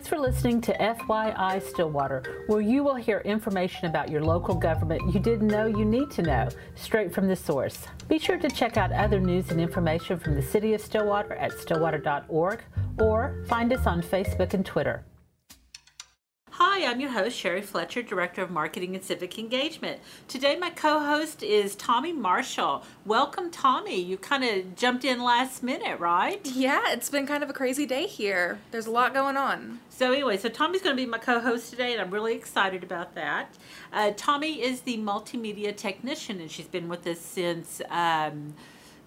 Thanks for listening to FYI Stillwater, where you will hear information about your local government you didn't know you need to know, straight from the source. Be sure to check out other news and information from the City of Stillwater at stillwater.org or find us on Facebook and Twitter. Hi, I'm your host, Sherry Fletcher, Director of Marketing and Civic Engagement. Today, my co host is Tommy Marshall. Welcome, Tommy. You kind of jumped in last minute, right? Yeah, it's been kind of a crazy day here. There's a lot going on. So, anyway, so Tommy's going to be my co host today, and I'm really excited about that. Uh, Tommy is the multimedia technician, and she's been with us since. Um,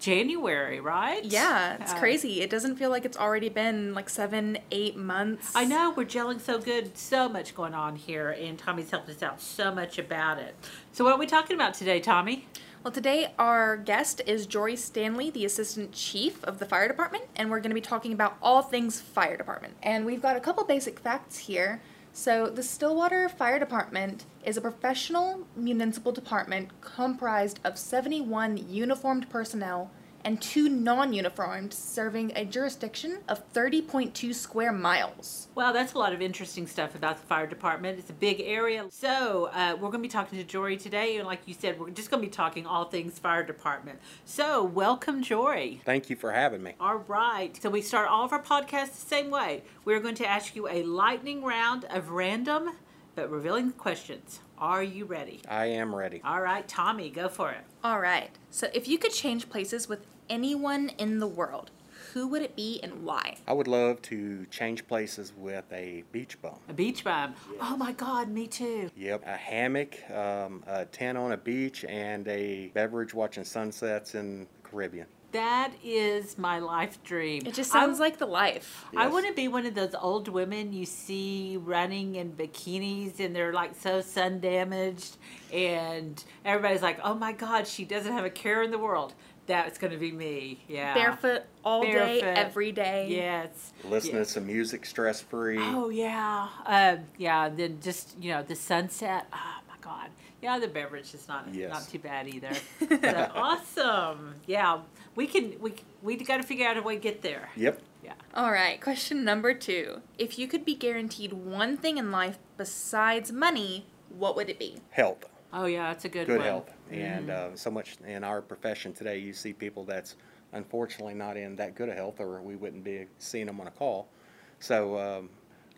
January, right? Yeah, it's uh, crazy. It doesn't feel like it's already been like seven, eight months. I know, we're gelling so good. So much going on here, and Tommy's helped us out so much about it. So, what are we talking about today, Tommy? Well, today our guest is Jory Stanley, the Assistant Chief of the Fire Department, and we're going to be talking about all things fire department. And we've got a couple basic facts here. So, the Stillwater Fire Department is a professional municipal department comprised of 71 uniformed personnel and two non-uniformed serving a jurisdiction of 30.2 square miles. Wow, that's a lot of interesting stuff about the fire department. It's a big area. So uh, we're going to be talking to Jory today, and like you said, we're just going to be talking all things fire department. So welcome, Jory. Thank you for having me. All right. So we start all of our podcasts the same way. We're going to ask you a lightning round of random but revealing questions. Are you ready? I am ready. All right, Tommy, go for it. All right. So if you could change places with anyone in the world, who would it be and why? I would love to change places with a beach bum. A beach bum? Yes. Oh my God, me too. Yep, a hammock, um, a tent on a beach, and a beverage watching sunsets in the Caribbean. That is my life dream. It just sounds I, like the life. Yes. I want to be one of those old women you see running in bikinis and they're like so sun damaged, and everybody's like, oh my God, she doesn't have a care in the world. That's going to be me. Yeah. Barefoot all Barefoot. day, every day. Yes. Listening to some music stress free. Oh, yeah. Um, yeah. Then just, you know, the sunset. Oh, my God. Yeah, the beverage is not yes. not too bad either. so, awesome. Yeah, we can we we got to figure out a way to get there. Yep. Yeah. All right. Question number two: If you could be guaranteed one thing in life besides money, what would it be? Health. Oh yeah, that's a good good one. health. Mm-hmm. And uh, so much in our profession today, you see people that's unfortunately not in that good of health, or we wouldn't be seeing them on a call. So um,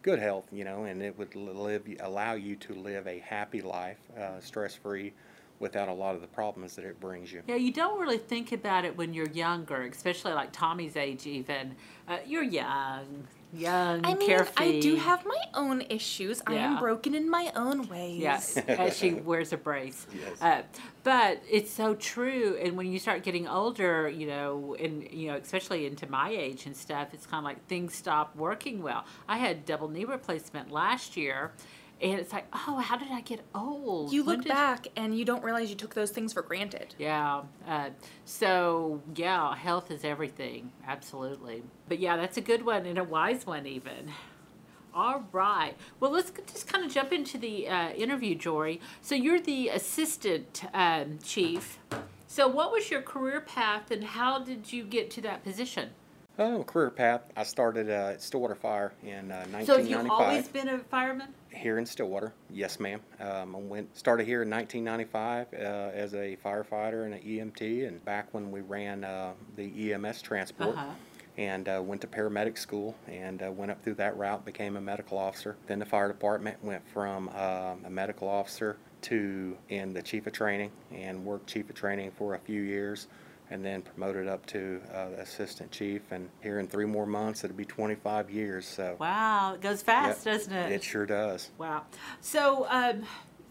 good health, you know, and it would live allow you to live a happy life, uh, stress free, without a lot of the problems that it brings you. Yeah, you don't really think about it when you're younger, especially like Tommy's age. Even uh, you're young, young, I mean, carefree. I do have my own issues. Yeah. I am broken in my own ways. Yes, as she wears a brace. Yes. Uh, but it's so true. And when you start getting older, you know, and you know, especially into my age and stuff, it's kind of like things stop working well. I had double knee replacement last year and it's like, oh, how did I get old? You look back and you don't realize you took those things for granted. Yeah. Uh, so, yeah, health is everything. Absolutely. But yeah, that's a good one and a wise one, even. All right. Well, let's just kind of jump into the uh, interview, Jory. So, you're the assistant um, chief. So, what was your career path and how did you get to that position? Oh, career path. I started uh, at Stillwater Fire in uh, 1995. So, have you always been a fireman? Here in Stillwater, yes, ma'am. Um, I went started here in 1995 uh, as a firefighter and an EMT, and back when we ran uh, the EMS transport. Uh-huh. And uh, went to paramedic school and uh, went up through that route, became a medical officer. Then the fire department went from um, a medical officer to in the chief of training and worked chief of training for a few years and then promoted up to uh, assistant chief. And here in three more months, it'll be 25 years. So wow, it goes fast, yep, doesn't it? It sure does. Wow. So, um,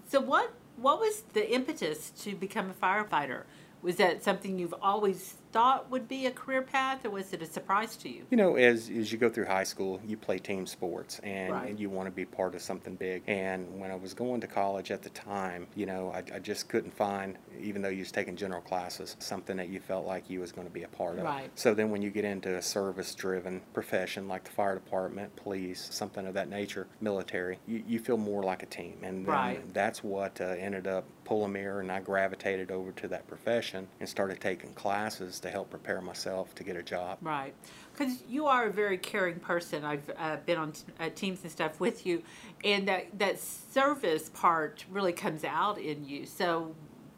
so what what was the impetus to become a firefighter? Was that something you've always thought would be a career path, or was it a surprise to you? You know, as, as you go through high school, you play team sports and, right. and you want to be part of something big. And when I was going to college at the time, you know, I, I just couldn't find, even though you was taking general classes, something that you felt like you was going to be a part of. Right. So then when you get into a service-driven profession like the fire department, police, something of that nature, military, you, you feel more like a team. And right. that's what uh, ended up me, and I gravitated over to that profession and started taking classes to help prepare myself to get a job. Right. Because you are a very caring person. I've uh, been on uh, teams and stuff with you, and that, that service part really comes out in you. So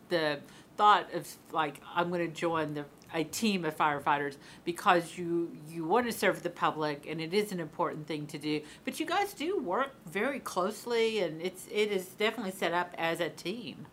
the thought of like, I'm going to join the a team of firefighters because you you want to serve the public and it is an important thing to do but you guys do work very closely and it's it is definitely set up as a team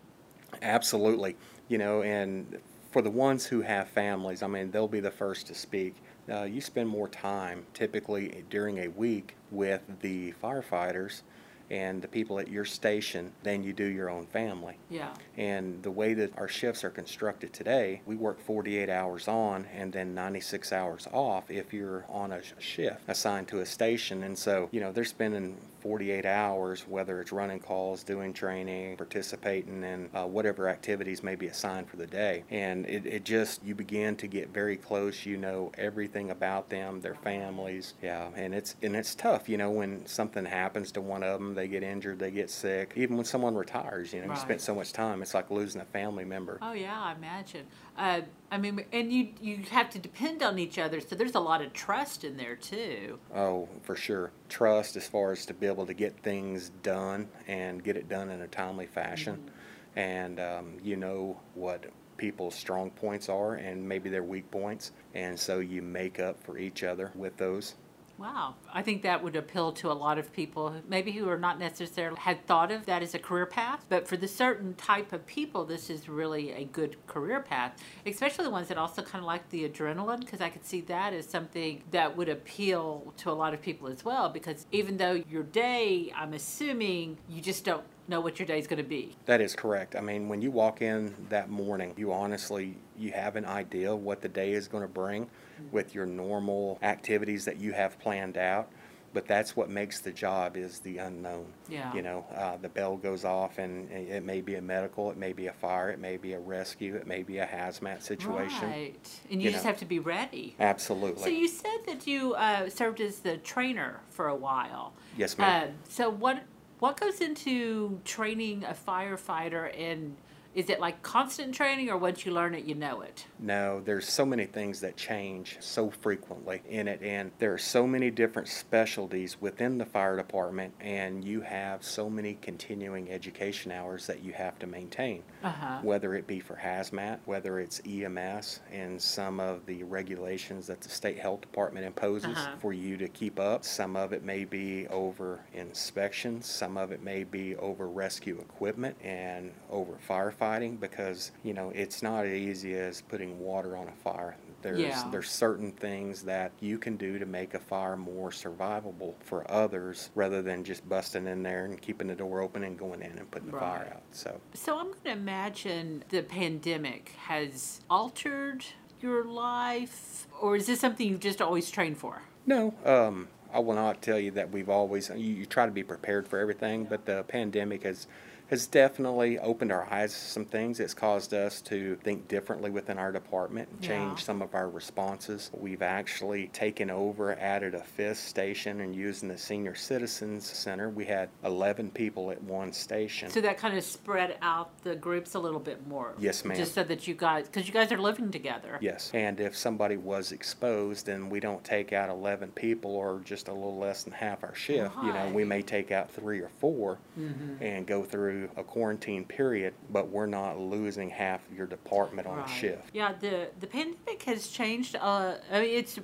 Absolutely. You know, and for the ones who have families, I mean, they'll be the first to speak. Uh, you spend more time typically during a week with the firefighters and the people at your station than you do your own family. yeah And the way that our shifts are constructed today, we work 48 hours on and then 96 hours off if you're on a shift assigned to a station. And so, you know, they're spending 48 hours, whether it's running calls, doing training, participating in uh, whatever activities may be assigned for the day. And it, it just, you begin to get very close. You know everything about them, their families. Yeah. And it's, and it's tough, you know, when something happens to one of them, they get injured, they get sick. Even when someone retires, you know, you spent so much time, it's like losing a family member. oh yeah i imagine uh, i mean and you you have to depend on each other so there's a lot of trust in there too Oh, for sure. Trust as far as to be able to get things done and get it done in a timely fashion. And um, you know what people's strong points are and maybe their weak points. And so you make up for each other with those. Wow. I think that would appeal to a lot of people, maybe who are not necessarily had thought of that as a career path. But for the certain type of people, this is really a good career path, especially the ones that also kind of like the adrenaline, because I could see that as something that would appeal to a lot of people as well. Because even though your day, I'm assuming you just don't know what your day is going to be. That is correct. I mean, when you walk in that morning, you honestly you have an idea of what the day is going to bring with your normal activities that you have planned out. But that's what makes the job is the unknown. Yeah. You know, uh, the bell goes off, and it may be a medical, it may be a fire, it may be a rescue, it may be a hazmat situation. Right. And you, You just know. have to be ready. Absolutely. So you said that you uh, served as the trainer for a while. Yes, ma'am. Uh, so what what goes into training a firefighter, and is it like constant training, or once you learn it, you know it? No, there's so many things that change so frequently in it, and there are so many different specialties within the fire department, and you have so many continuing education hours that you have to maintain. Uh-huh. Whether it be for hazmat, whether it's EMS, and some of the regulations that the state health department imposes Uh-huh. for you to keep up. Some of it may be over inspections, some of it may be over rescue equipment and over firefighting because, you know, it's not as easy as putting water on a fire. There's Yeah. there's certain things that you can do to make a fire more survivable for others rather than just busting in there and keeping the door open and going in and putting the fire out. So So I'm going to imagine the pandemic has altered your life, or is this something you've just always trained for? No, um, I will not tell you that we've always. You, you try to be prepared for everything, but the pandemic has has definitely opened our eyes to some things. It's caused us to think differently within our department, and change Yeah. some of our responses. We've actually taken over, added a fifth station, and using the Senior Citizens Center, we had 11 people at one station. So that kind of spread out the groups a little bit more. Yes, ma'am. Just so that you guys, because you guys are living together. Yes, and if somebody was exposed, then we don't take out 11 people or just a little less than half our shift. You know, we may take out three or 4 mm-hmm. and go through a quarantine period, but we're not losing half your department on a Right. shift. Yeah, the the pandemic has changed. Uh, I mean, it's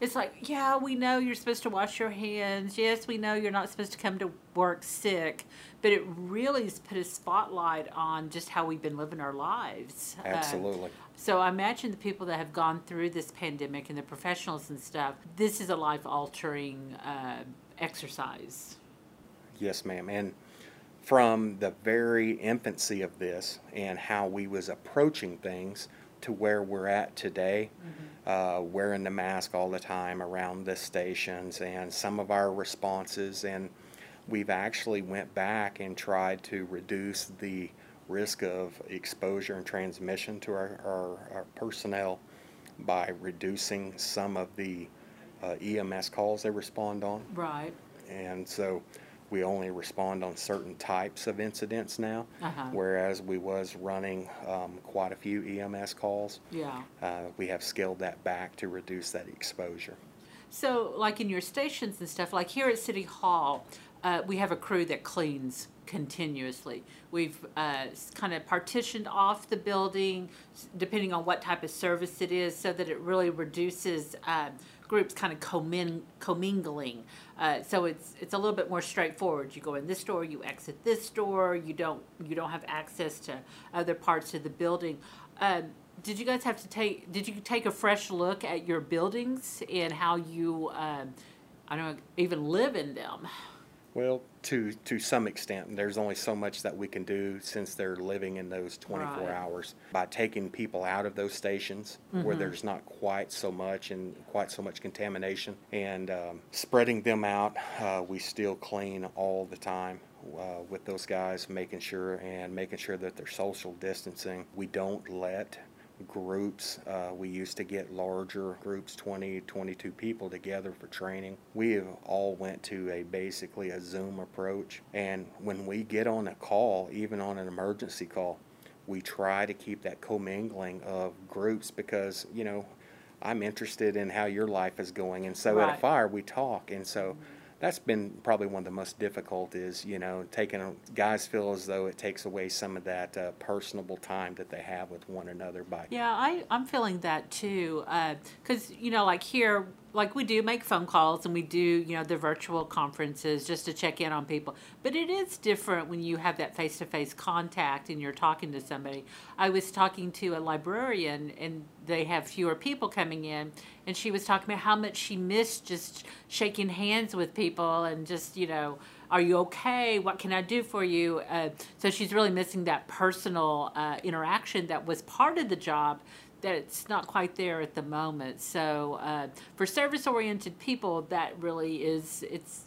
it's like yeah, we know you're supposed to wash your hands. Yes, we know you're not supposed to come to work sick, but it really has put a spotlight on just how we've been living our lives. Uh, Absolutely. so I imagine the people that have gone through this pandemic and the professionals and stuff. This is a life altering uh, exercise. Yes, ma'am. And from the very infancy of this and how we was approaching things to where we're at today, uh, wearing the mask all the time around the stations and some of our responses and we've actually went back and tried to reduce the risk of exposure and transmission to our, our, our personnel by reducing some of the uh, EMS calls they respond on. Right. And so we only respond on certain types of incidents now. Uh-huh. Whereas we was running um, quite a few EMS calls. Yeah. Uh, we have scaled that back to reduce that exposure. So, like in your stations and stuff, like here at City Hall, uh, we have a crew that cleans continuously. We've uh, kind of partitioned off the building, depending on what type of service it is, so that it really reduces uh, groups kind of commin- commingling. Uh, so it's it's a little bit more straightforward. You go in this door, you exit this door. You don't you don't have access to other parts of the building. Um, did you guys have to take? Did you take a fresh look at your buildings and how you, um, I don't even live in them? Well, to, to some extent, there's only so much that we can do since they're living in those 24 Right. hours. By taking people out of those stations where there's not quite so much and quite so much contamination and um, spreading them out, uh, we still clean all the time. Uh, with those guys, making sure and making sure that they're social distancing. We don't let groups. Uh, we used to get larger groups, 20, 22 people together for training. We have all went to a basically a Zoom approach. And when we get on a call, even on an emergency call, we try to keep that commingling of groups because, you know, I'm interested in how your life is going. And so at a fire, we talk. And so that's been probably one of the most difficult is, you know, taking, a- guys feel as though it takes away some of that uh, personable time that they have with one another by Yeah, I, I'm feeling that too. Because, you know, like here, like we do make phone calls and we do, you know, the virtual conferences just to check in on people. But it is different when you have that face to face contact and you're talking to somebody. I was talking to a librarian and they have fewer people coming in. And she was talking about how much she missed just shaking hands with people and just, you know, are you okay? What can I do for you? Uh, so she's really missing that personal uh, interaction that was part of the job that it's not quite there at the moment. So uh, for service oriented people, that really is, it's,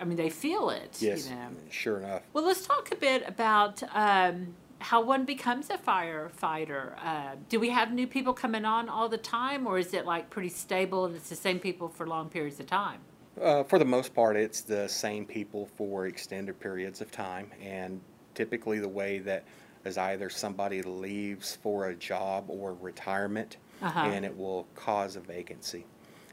I mean, they feel it. Yes, You know? sure enough. Well, let's talk a bit about um, how one becomes a firefighter. Uh, do we have new people coming on all the time, or is it like pretty stable and it's the same people for long periods of time? Uh, for the most part, it's the same people for extended periods of time, and typically the way that is either somebody leaves for a job or retirement, Uh-huh. and it will cause a vacancy,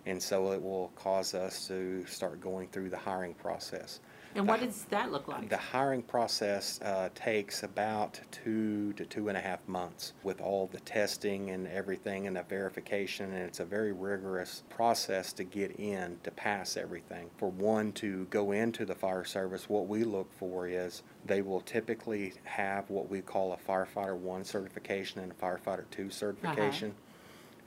and so it will cause us to start going through the hiring process. And what does that look like? The hiring process uh, takes about two to two and a half months with all the testing and everything and the verification, and it's a very rigorous process to get in to pass everything. For one to go into the fire service, what we look for is they will typically have what we call a firefighter one certification and a firefighter two certification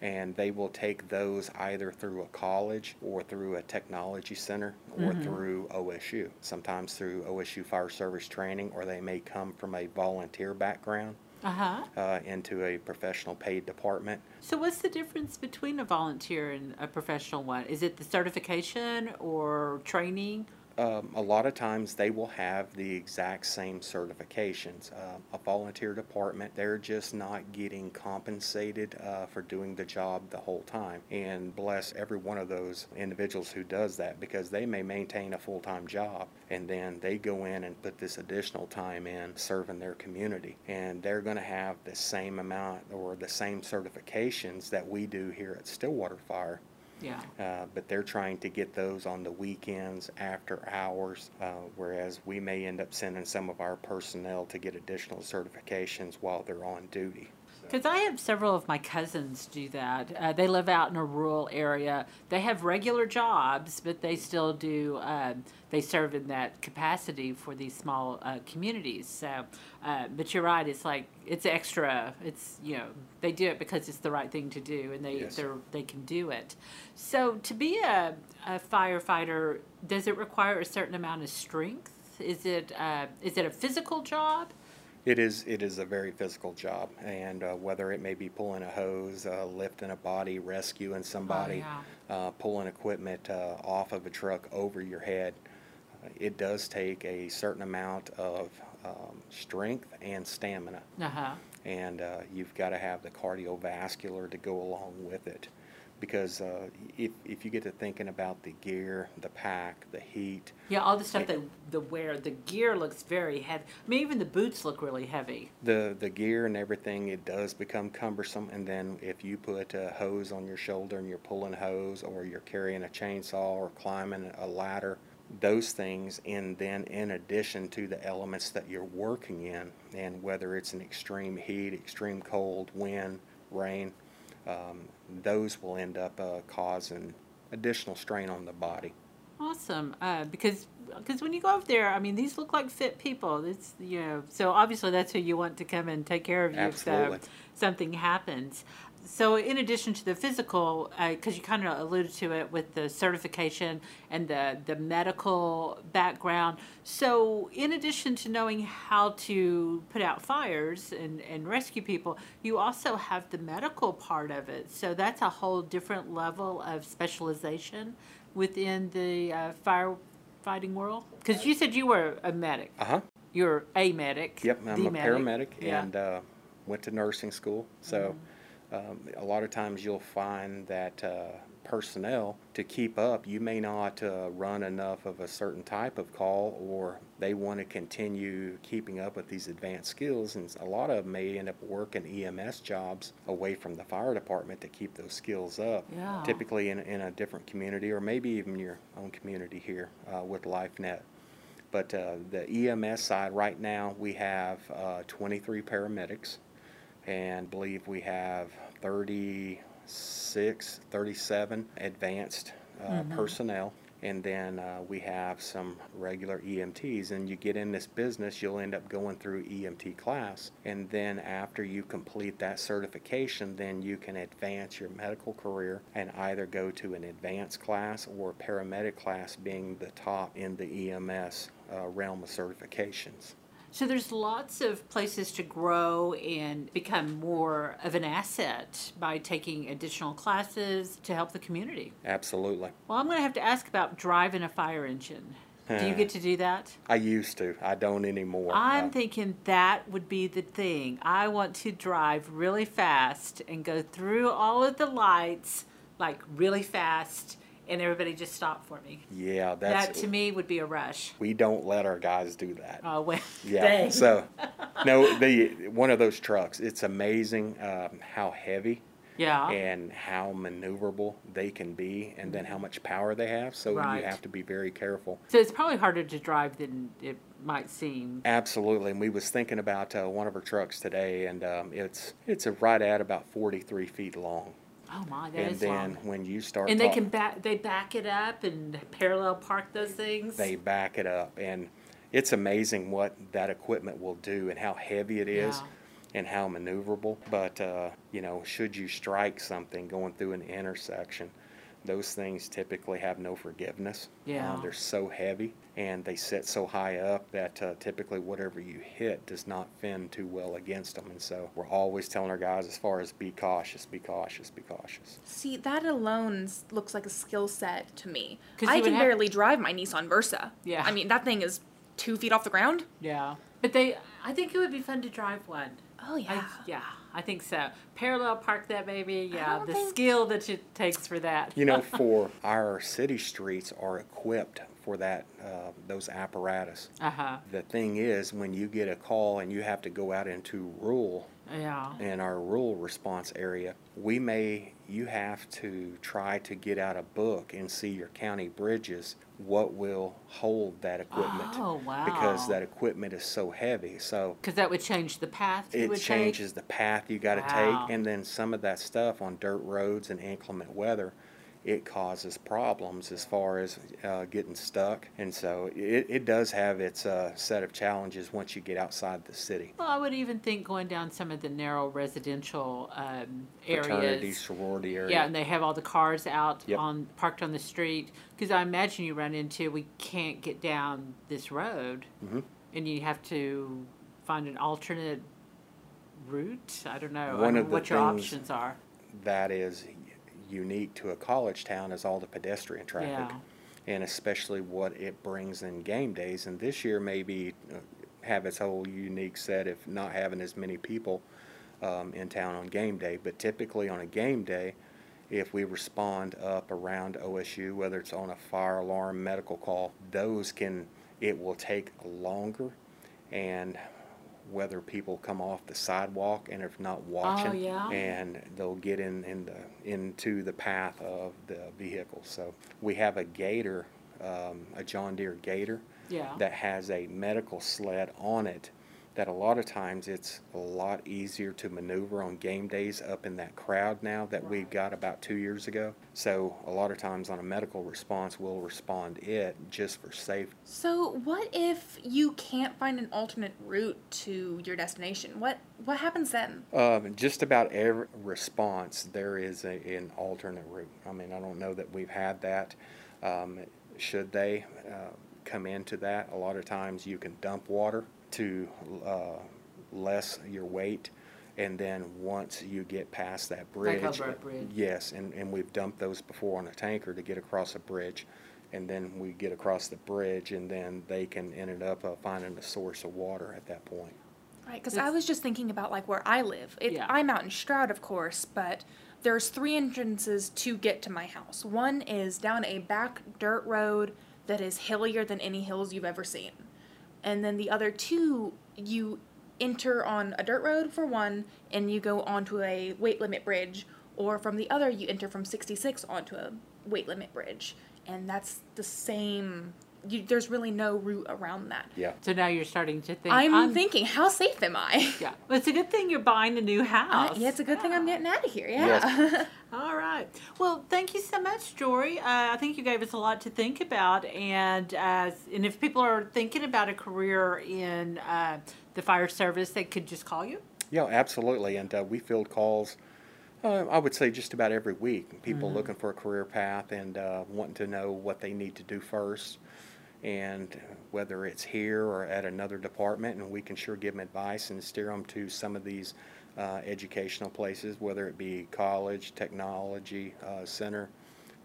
and they will take those either through a college or through a technology center or through OSU. Sometimes through OSU Fire Service Training, or they may come from a volunteer background Uh huh. uh, into a professional paid department. So, what's the difference between a volunteer and a professional one? Is it the certification or training? Um, a lot of times they will have the exact same certifications. Um, a volunteer department, they're just not getting compensated uh, for doing the job the whole time. And bless every one of those individuals who does that because they may maintain a full time job and then they go in and put this additional time in serving their community. And they're going to have the same amount or the same certifications that we do here at Stillwater Fire. Yeah. Uh, but they're trying to get those on the weekends after hours, uh, whereas we may end up sending some of our personnel to get additional certifications while they're on duty. Because I have several of my cousins do that. Uh, they live out in a rural area. They have regular jobs, but they still do. Um, they serve in that capacity for these small uh, communities. So, uh, but you're right. It's like it's extra. It's you know they do it because it's the right thing to do, and they Yes. they're, they can do it. So to be a, a firefighter, does it require a certain amount of strength? Is it uh, is it a physical job? It is it is a very physical job, and uh, whether it may be pulling a hose, uh, lifting a body, rescuing somebody, uh, pulling equipment uh, off of a truck over your head, uh, it does take a certain amount of um, strength and stamina. Uh huh. and uh, you've got to have the cardiovascular to go along with it. Because uh, if, if you get to thinking about the gear, the pack, the heat, Yeah, all the stuff that the wear, the gear looks very heavy. I mean, even the boots look really heavy. the the gear and everything, it does become cumbersome. And then if you put a hose on your shoulder and you're pulling hose, or you're carrying a chainsaw or climbing a ladder, those things, and then in addition to the elements that you're working in, and whether it's an extreme heat, extreme cold, wind, rain, um, those will end up uh, causing additional strain on the body. Awesome, uh, because because when you go up there, I mean, these look like fit people. It's you know, so obviously that's who you want to come and take care of you Absolutely. if uh, something happens. So in addition to the physical, because you kind of alluded to it with the certification and the the medical background. So in addition to knowing how to put out fires and and rescue people, you also have the medical part of it. So that's a whole different level of specialization within the uh, firefighting world? Because you said you were a medic. Uh huh. You're a medic. Yep, I'm a medic. paramedic Yeah. and uh, went to nursing school. So um, a lot of times you'll find that uh, personnel to keep up, you may not uh, run enough of a certain type of call, or they want to continue keeping up with these advanced skills. And a lot of them may end up working EMS jobs away from the fire department to keep those skills up. Yeah. Typically in, in a different community, or maybe even your own community here uh, with LifeNet. But uh, the EMS side, right now, we have uh, 23 paramedics and believe we have 36, 37 advanced uh, personnel. And then uh, we have some regular EMTs. And you get in this business, you'll end up going through EMT class. And then after you complete that certification, then you can advance your medical career and either go to an advanced class or paramedic class being the top in the EMS uh, realm of certifications. So there's lots of places to grow and become more of an asset by taking additional classes to help the community. Absolutely. Well, I'm going to have to ask about driving a fire engine. Do you get to do that? I used to. I don't anymore. I'm Uh, thinking that would be the thing. I want to drive really fast and go through all of the lights like really fast and everybody just stop for me. yeah, that's that to me would be a rush. we don't let our guys do that. Oh, well, yeah. dang. So, no, the one of those trucks. It's amazing um, how heavy yeah. and how maneuverable they can be, and then how much power they have. So Right. you have to be very careful. So it's probably harder to drive than it might seem. Absolutely, and we was thinking about uh, one of our trucks today, and um, it's it's a right at about forty three feet long. Oh my, that and then long. when you start, And they can back they back it up and parallel park those things. they back it up and it's amazing what that equipment will do and how heavy it is Yeah. and how maneuverable but uh, you know should you strike something going through an intersection those things typically have no forgiveness Yeah. uh, they're so heavy and they sit so high up that uh, typically whatever you hit does not fend too well against them and so we're always telling our guys as far as be cautious be cautious be cautious See, that alone looks like a skill set to me. I can have- barely drive my Nissan Versa. Yeah. I mean, that thing is two feet off the ground. Yeah. But they I think it would be fun to drive one. Oh, yeah. I, yeah, I think so. Parallel park that baby. Yeah, the think- skill that it takes for that. You know, for our city streets are equipped for that, uh, those apparatus. Uh huh. The thing is, when you get a call and you have to go out into rural, Yeah. in our rural response area, we may, you have to try to get out a book and see your county bridges, what will hold that equipment. Oh, wow. Because that equipment is so heavy, so Because that would change the path you it would changes the path you gotta Wow. take, and then some of that stuff on dirt roads and inclement weather, it causes problems as far as uh, getting stuck, and so it, it does have its uh, set of challenges once you get outside the city. Well, I would even think going down some of the narrow residential um, Fraternity, areas. sorority area. Yeah, and they have all the cars out Yep. on parked on the street. Because I imagine you run into we can't get down this road, Mhm. and you have to find an alternate route. I don't know. I One the what your options are. that is unique to a college town is all the pedestrian traffic. Yeah. And especially what it brings in game days. And this year maybe uh, have its whole unique set of not having as many people um, in town on game day. But typically on a game day, if we respond up around OSU, whether it's on a fire alarm, medical call, those can, it will take longer. And whether people come off the sidewalk and if not watching. yeah? And they'll get in, in the, into the path of the vehicle. So we have a gator, um, a John Deere gator. Yeah. That has a medical sled on it that a lot of times it's a lot easier to maneuver on game days up in that crowd now that we've got about two years ago. So a lot of times on a medical response, we'll respond it just for safety. So, what if you can't find an alternate route to your destination? What what happens then? Um, just about every response, there is a, an alternate route. I mean, I don't know that we've had that. Um, should they uh, come into that, a lot of times you can dump water to uh, less your weight. And then once you get past that bridge. over a bridge. Yes, and, and we've dumped those before on a tanker to get across a bridge. And then we get across the bridge, and then they can end up uh, finding a source of water at that point. Right, because I was just thinking about like where I live. It, Yeah. I'm out in Stroud, of course, but there's three entrances to get to my house. One is down a back dirt road that is hillier than any hills you've ever seen, and then the other two you enter on a dirt road for one, and you go onto a weight limit bridge, or from the other you enter from 66 onto a weight limit bridge, and that's the same. You, there's really no route around that. Yeah. So now you're starting to think. I'm, thinking, how safe am I? Yeah. Well, it's a good thing you're buying a new Uh, house. yeah, it's a good thing I'm getting out of here. Yeah. Yes. All right. Well, thank you so much, Jory. Uh, I think you gave us a lot to think about, and uh, and if people are thinking about a career in uh, the fire service, they could just call you. Yeah, absolutely. And uh, we field calls, uh, I would say just about every week. People looking for a career path and uh, wanting to know what they need to do first, and whether it's here or at another department. And we can sure give them advice and steer them to some of these uh, educational places, whether it be college, technology uh, center,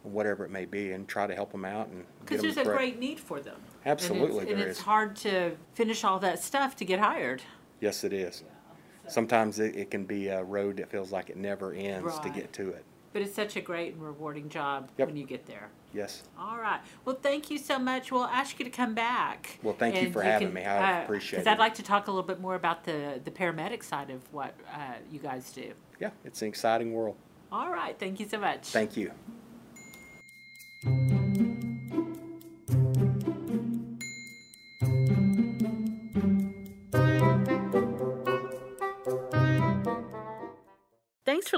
whatever it may be, and try to help them out and get Because 'em there's a correct- great need for them. Absolutely and it's, and there it's is. hard to finish all that stuff to get hired. Yes, it is. Sometimes it, it can be a road that feels like it never ends to get to it. But it's such a great and rewarding job Yep. when you get there. Yes. All right. Well, thank you so much. We'll ask you to come back. Well, thank you for having me. I appreciate it. Because I'd like to talk a little bit more about the, the paramedic side of what uh, you guys do. Yeah, it's an exciting world. All right. Thank you so much. Thank you.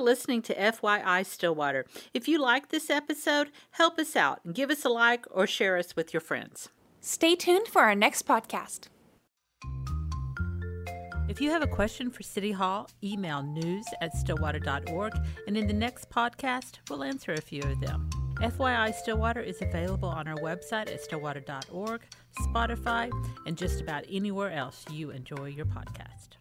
Listening to FYI Stillwater. If you like this episode, help us out and give us a like or share us with your friends. Stay tuned for our next podcast. If you have a question for City Hall, email news at stillwater.org, and in the next podcast, we'll answer a few of them. FYI Stillwater is available on our website at stillwater.org, Spotify, and just about anywhere else you enjoy your podcast.